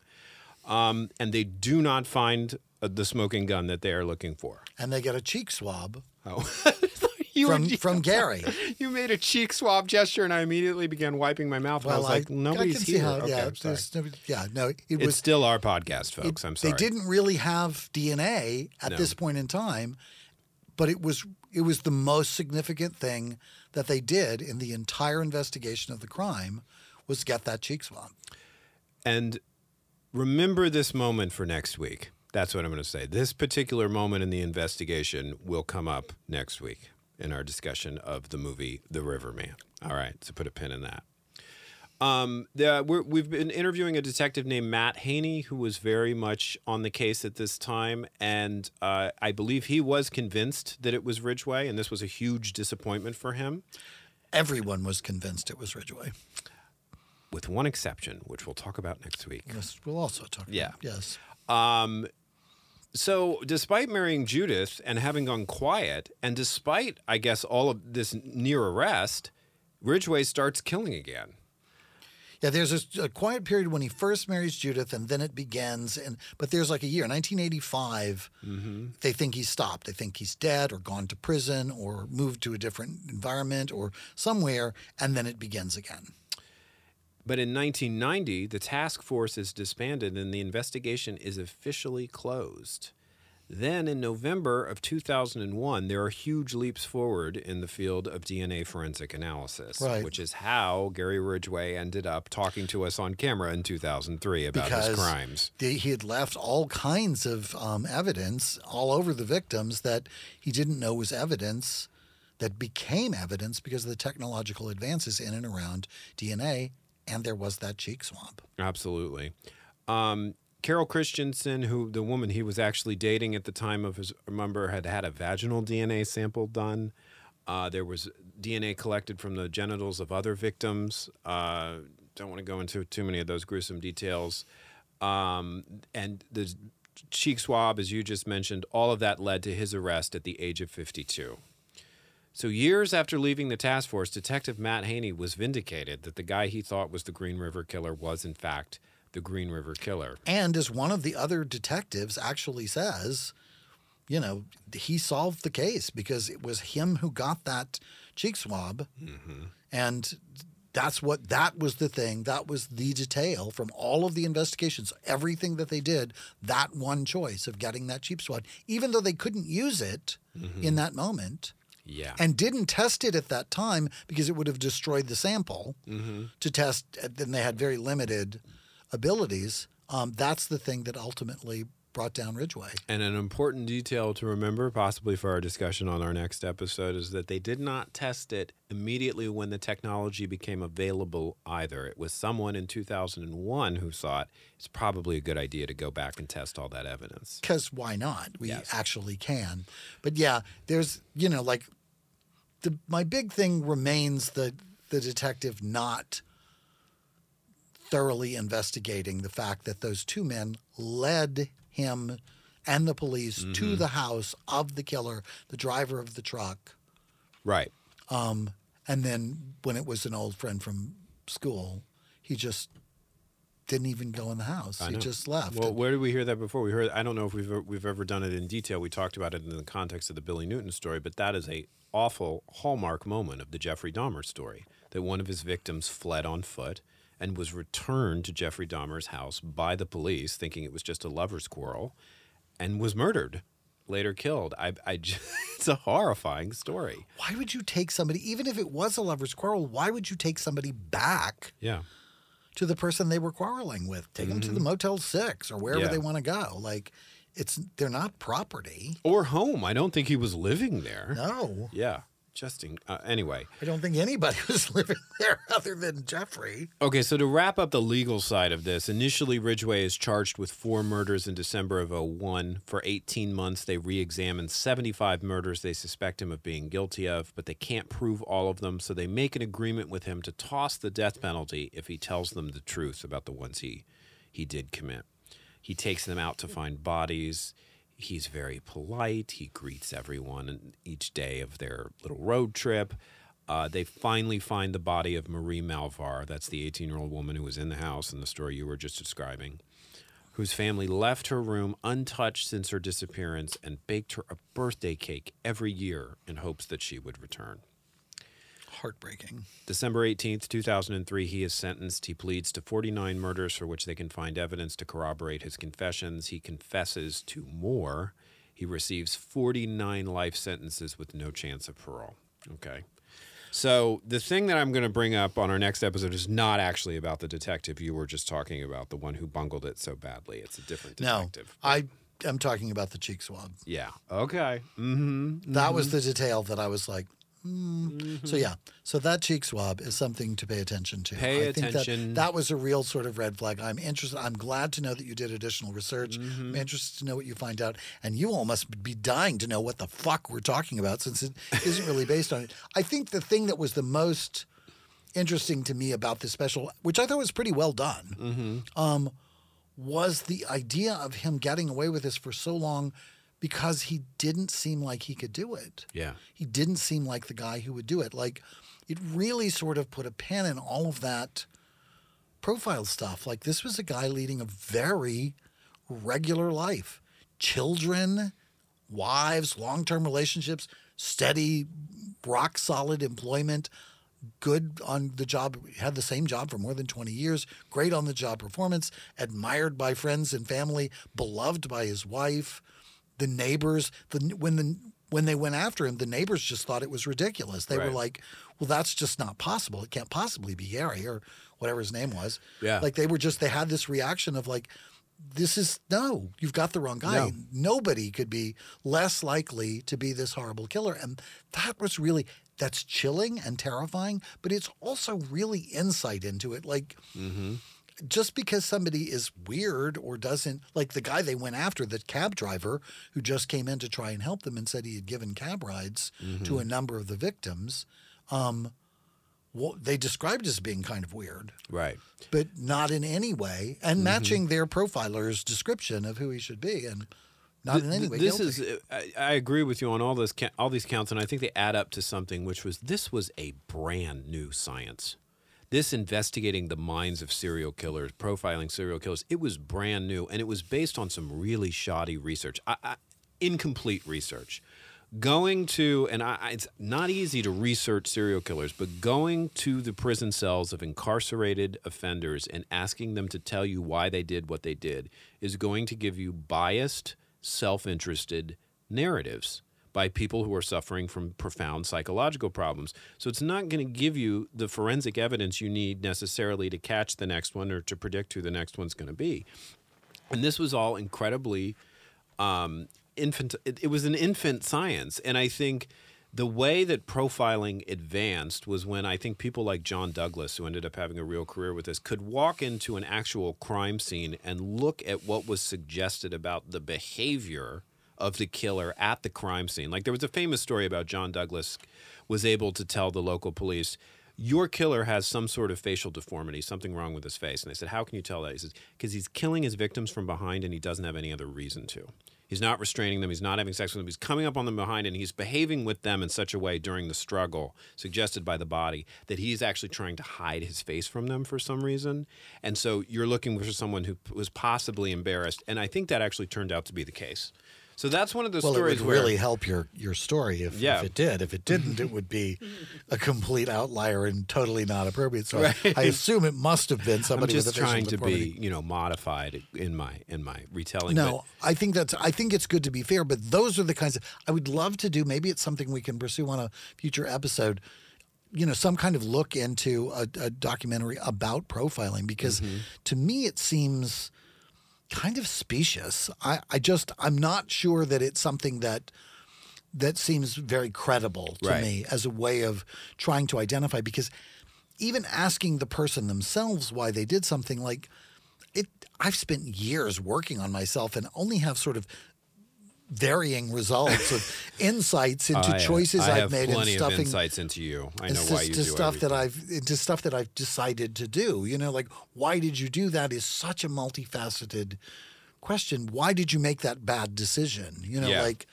Um, and they do not find uh, the smoking gun that they are looking for. And they get a cheek swab Oh. [LAUGHS] [LAUGHS] you from were- from Gary. [LAUGHS] You made a cheek swab gesture, and I immediately began wiping my mouth. and I was like, "Nobody's I can see here." how, okay, yeah, I'm sorry. there's nobody- yeah, no, it It's was still our podcast, folks. it- I'm sorry. They didn't really have DNA at No. this point in time, but it was it was the most significant thing that they did in the entire investigation of the crime was get that cheek swab. And remember this moment for next week. That's what I'm going to say. This particular moment in the investigation will come up next week in our discussion of the movie The Riverman. All right, so put a pin in that. Um, the, we're, we've been interviewing a detective named Matt Haney, who was very much on the case at this time, and uh, I believe he was convinced that it was Ridgway, and this was a huge disappointment for him, Everyone was convinced it was Ridgway. with one exception, which we'll talk about next week. Yes, we'll also talk. Yeah. About, yes. Um, so, despite marrying Judith and having gone quiet, and despite, I guess, all of this near arrest, Ridgway starts killing again. Yeah, there's a, a quiet period when he first marries Judith, and then it begins. And but there's like a year, 1985. Mm-hmm. They think he's stopped. They think he's dead, or gone to prison, or moved to a different environment, or somewhere, and then it begins again. But in 1990, the task force is disbanded and the investigation is officially closed. Then in November of 2001, there are huge leaps forward in the field of DNA forensic analysis, Right. which is how Gary Ridgway ended up talking to us on camera in 2003 about his crimes. he had left all kinds of um, evidence all over the victims that he didn't know was evidence that became evidence because of the technological advances in and around DNA. And there was that cheek swab. Absolutely. Um, Carol Christensen, who the woman he was actually dating at the time of his remember had had a vaginal DNA sample done. Uh, there was DNA collected from the genitals of other victims. Uh, don't want to go into too many of those gruesome details. Um, and the cheek swab, as you just mentioned, all of that led to his arrest at the age of 52. So, years after leaving the task force, Detective Matt Haney was vindicated that the guy he thought was the Green River Killer was, in fact, the Green River Killer. And as one of the other detectives actually says, you know, he solved the case because it was him who got that cheek swab. Mm-hmm. And that's what that was the thing. That was the detail from all of the investigations, everything that they did, that one choice of getting that cheek swab, even though they couldn't use it mm-hmm. in that moment Yeah. and didn't test it at that time because it would have destroyed the sample to test. Then they had very limited abilities. Um, that's the thing that ultimately brought down Ridgway. And an important detail to remember, possibly for our discussion on our next episode, is that they did not test it immediately when the technology became available either. It was someone in 2001 who thought it's probably a good idea to go back and test all that evidence. Because why not? We Yes. actually can. But yeah, there's you know like the my big thing remains the the detective not thoroughly investigating the fact that those two men led him and the police to the house of the killer, the driver of the truck. Right. Um, and then when it was an old friend from school, he just didn't even go in the house. He just left. Well, where did we hear that before? We heard. I don't know if we've we've ever done it in detail. We talked about it in the context of the Billy Newton story, but that is a awful hallmark moment of the Jeffrey Dahmer story. That one of his victims fled on foot and was returned to Jeffrey Dahmer's house by the police, thinking it was just a lover's quarrel, and was murdered, later killed. I, I [LAUGHS] j- it's a horrifying story. why would you take somebody, even if it was a lover's quarrel, why would you take somebody back Yeah. to the person they were quarreling with? Take them to the mm-hmm. Motel Six or wherever Yeah. they want to go. Like, it's they're not property. Or home. I don't think he was living there. No, Yeah. Just in, uh, anyway. I don't think anybody [LAUGHS] was living there other than Jeffrey. Okay, so to wrap up the legal side of this, initially Ridgway is charged with four murders in December of 01. For 18 months, they re examine 75 murders they suspect him of being guilty of, but they can't prove all of them, so they make an agreement with him to toss the death penalty if he tells them the truth about the ones he, he did commit. He takes them out to find bodies. He's very polite. He greets everyone each day of their little road trip. Uh, they finally find the body of Marie Malvar. That's the 18 year old woman who was in the house in the story you were just describing, whose family left her room untouched since her disappearance and baked her a birthday cake every year in hopes that she would return. Heartbreaking. December 18th, 2003, he is sentenced. He pleads to 49 murders for which they can find evidence to corroborate his confessions. He confesses to more. He receives 49 life sentences with no chance of parole. Okay. So, the thing that I'm going to bring up on our next episode is not actually about the detective you were just talking about, the one who bungled it so badly. It's a different detective. No, detective. I am talking about the cheek swab. Yeah. Okay. Mm-hmm. That was the detail that I was like, hmm. So yeah, so that cheek swab is something to pay attention to. Pay I think attention. That, that was a real sort of red flag. I'm interested. I'm glad to know that you did additional research. Mm-hmm. I'm interested to know what you find out, and you all must be dying to know what the fuck we're talking about since it isn't really based on it. I think the thing that was the most interesting to me about this special, which I thought was pretty well done, Mm-hmm. um, was the idea of him getting away with this for so long because he didn't seem like he could do it. Yeah. He didn't seem like the guy who would do it. Like, it really sort of put a pin in all of that profile stuff. Like, this was a guy leading a very regular life children, wives, long term relationships, steady, rock solid employment, good on the job, had the same job for more than 20 years, great on the job performance, admired by friends and family, beloved by his wife, the neighbors. The, when the when they went after him, the neighbors just thought it was ridiculous. They were like, "Well, that's just not possible. It can't possibly be Gary or whatever his name was." Yeah. like they were just they had this reaction of like, "This is no, you've got the wrong guy. No. Nobody could be less likely to be this horrible killer." And that was really that's chilling and terrifying, but it's also really insight into it. Like, mm-hmm. Just because somebody is weird or doesn't like the guy they went after, the cab driver who just came in to try and help them and said he had given cab rides to mm-hmm. a number of the victims. Um, well, they described as being kind of weird, Right. but not in any way, and mm-hmm. matching their profiler's description of who he should be, and not in any way. this guilty. is uh, I, I agree with you on all this all these counts and i think they add up to something which was this was a brand new science this investigating the minds of serial killers profiling serial killers it was brand new and it was based on some really shoddy research I, I, incomplete research. Going to and I, it's not easy to research serial killers but going to the prison cells of incarcerated offenders and asking them to tell you why they did what they did is going to give you biased self-interested narratives by people who are suffering from profound psychological problems. So it's not going to give you the forensic evidence you need necessarily to catch the next one or to predict who the next one's going to be. And this was all incredibly um, infant. It, it was an infant science, and I think the way that profiling advanced was when I think people like John Douglas, who ended up having a real career with this, could walk into an actual crime scene and look at what was suggested about the behavior of the killer at the crime scene. Like there was a famous story about John Douglas was able to tell the local police your killer has some sort of facial deformity, something wrong with his face. And they said, How can you tell that? He says, Because he's killing his victims from behind and he doesn't have any other reason to. He's not restraining them. He's not having sex with them. He's coming up on them behind and he's behaving with them in such a way during the struggle, suggested by the body, that he's actually trying to hide his face from them for some reason. And so you're looking for someone who was possibly embarrassed. And I think that actually turned out to be the case. So that's one of the well, it would where. really help your your story if, Yeah. if it did. If it [LAUGHS] didn't, it would be a complete outlier and totally not appropriate. So I- Right. I, assume it must have been somebody. I'm just with a trying to be, you know, modified in my in my retelling. No, I think that's. I think it's good to be fair, but those are the kinds of. I would love to do. Maybe it's something we can pursue on a future episode. You know, some kind of look into a, a documentary about profiling because Mm-hmm. to me it seems kind of specious. I, I just I'm not sure that it's something that that seems very credible to Right. me as a way of trying to identify because even asking the person themselves why they did something like it I've spent years working on myself and only have sort of varying results of [LAUGHS] insights into I, choices I have have made plenty and stuffing of insights into you. I know why you to do stuff that. I've into stuff that I've decided to do. You know, like why did you do that is such a multifaceted question. Why did you make that bad decision? You know, Yeah. like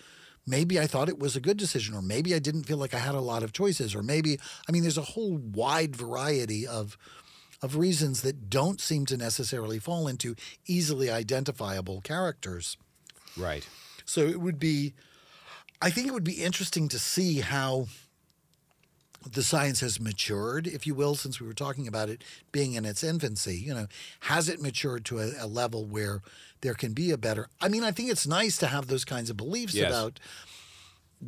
maybe I thought it was a good decision, or maybe I didn't feel like I had a lot of choices, or maybe I mean, there's a whole wide variety of of reasons that don't seem to necessarily fall into easily identifiable characters. right. So it would be, I think it would be interesting to see how the science has matured, if you will, since we were talking about it being in its infancy. You know, has it matured to a, a level where there can be a better? I mean, I think it's nice to have those kinds of beliefs Yes. about.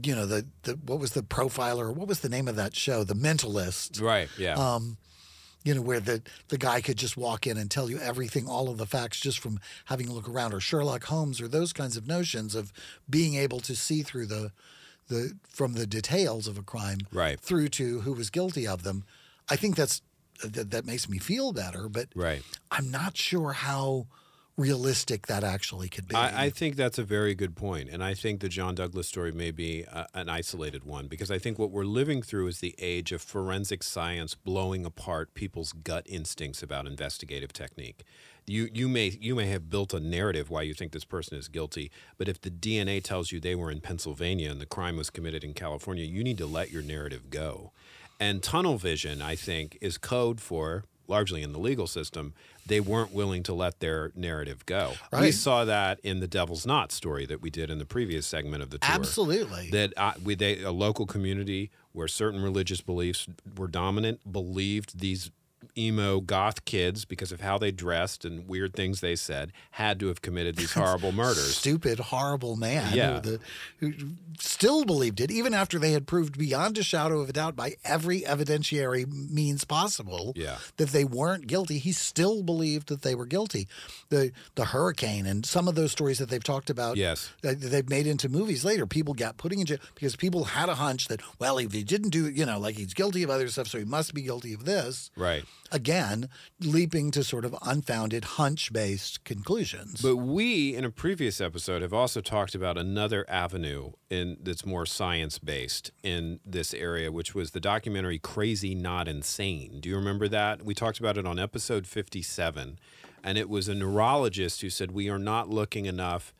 You know the, the what was the profiler? What was the name of that show? The Mentalist Right. Yeah. um, you know, where the, the guy could just walk in and tell you everything, all of the facts just from having a look around, or Sherlock Holmes, or those kinds of notions of being able to see through the, the from the details of a crime Right. through to who was guilty of them. I think that's that, that makes me feel better, but right. I'm not sure how realistic that actually could be. I, I think that's a very good point, and I think the John Douglas story may be uh, an isolated one because I think what we're living through is the age of forensic science blowing apart people's gut instincts about investigative technique. You you may you may have built a narrative why you think this person is guilty, but if the DNA tells you they were in Pennsylvania and the crime was committed in California, you need to let your narrative go. And tunnel vision, I think, is code for largely in the legal system, they weren't willing to let their narrative go. We saw that in the Devil's Knot story that we did in the previous segment of the tour. Absolutely. That uh, we, they, a local community where certain religious beliefs were dominant believed these emo goth kids, because of how they dressed and weird things they said, had to have committed these [LAUGHS] horrible murders. Stupid, horrible man Yeah. who, the, who still believed it, even after they had proved beyond a shadow of a doubt by every evidentiary means possible Yeah. that they weren't guilty. He still believed that they were guilty. The the hurricane and some of those stories that they've talked about, Yes. that they've made into movies later. People got putting in jail because people had a hunch that well, if he didn't do, you know, like he's guilty of other stuff, so he must be guilty of this. Right. Again, leaping to sort of unfounded hunch based conclusions. But we, in a previous episode, have also talked about another avenue in that's more science based in this area, which was the documentary "Crazy Not Insane." Do you remember that? We talked about it on episode fifty-seven, and it was a neurologist who said we are not looking enough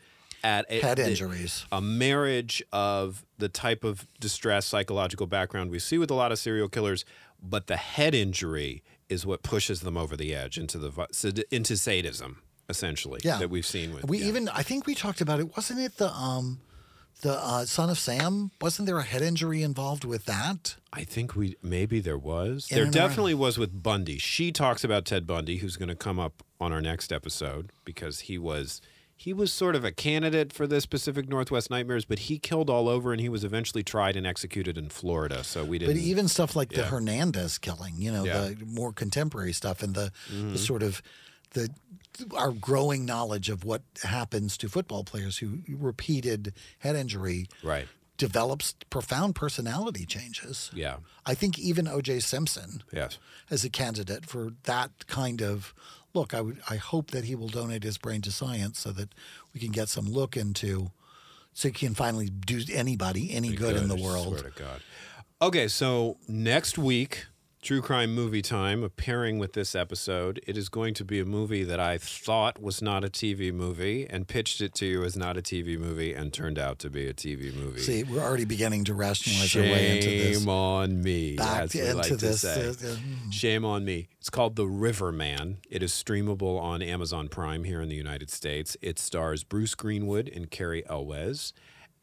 at a, Head injuries. a marriage of the type of distress psychological background we see with a lot of serial killers, but the head injury is what pushes them over the edge into the into sadism, essentially. Yeah. that we've seen with we yeah. even I think we talked about it. Wasn't it the um the uh, son of Sam? Wasn't there a head injury involved with that? I think we maybe there was. In there and around. definitely was with Bundy. She talks about Ted Bundy, who's going to come up on our next episode because he was he was sort of a candidate for this Pacific Northwest Nightmares, but he killed all over, and he was eventually tried and executed in Florida. So we didn't. But even stuff like the Hernandez killing, you know, Yeah. Mm-hmm. the more contemporary stuff and the, the sort of the our growing knowledge of what happens to football players who repeated head injury right. develops profound personality changes. Yeah. I think even O.J. Simpson Yes. as a candidate for that kind of look. I would I hope that he will donate his brain to science so that we can get some look into so he can finally do anybody any good, in the world. Swear to God. Okay, so next week, True Crime Movie Time, appearing with this episode, it is going to be a movie that I thought was not a TV movie and pitched it to you as not a TV movie and turned out to be a TV movie. See, we're already beginning to rationalize our way into this. Shame on me. Back into like to this, say. uh, uh, Shame on me. It's called The Riverman. It is streamable on Amazon Prime here in the United States. It stars Bruce Greenwood and Cary Elwes.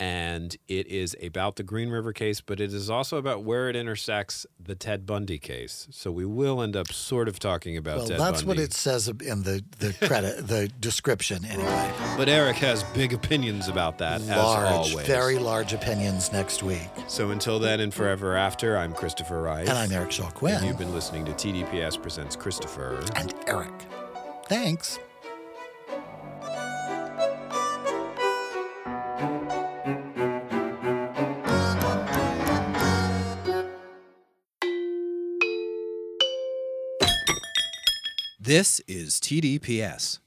And it is about the Green River case, but it is also about where it intersects the Ted Bundy case. So we will end up sort of talking about Well, Ted that's what it says in the, the credit, the description anyway. But Eric has big opinions about that, as Large, always. very large opinions next week. So until then and forever after, I'm Christopher Rice. And I'm Eric Shaw And you've been listening to TDPS Presents Christopher. and Eric. Thanks. This is TDPS.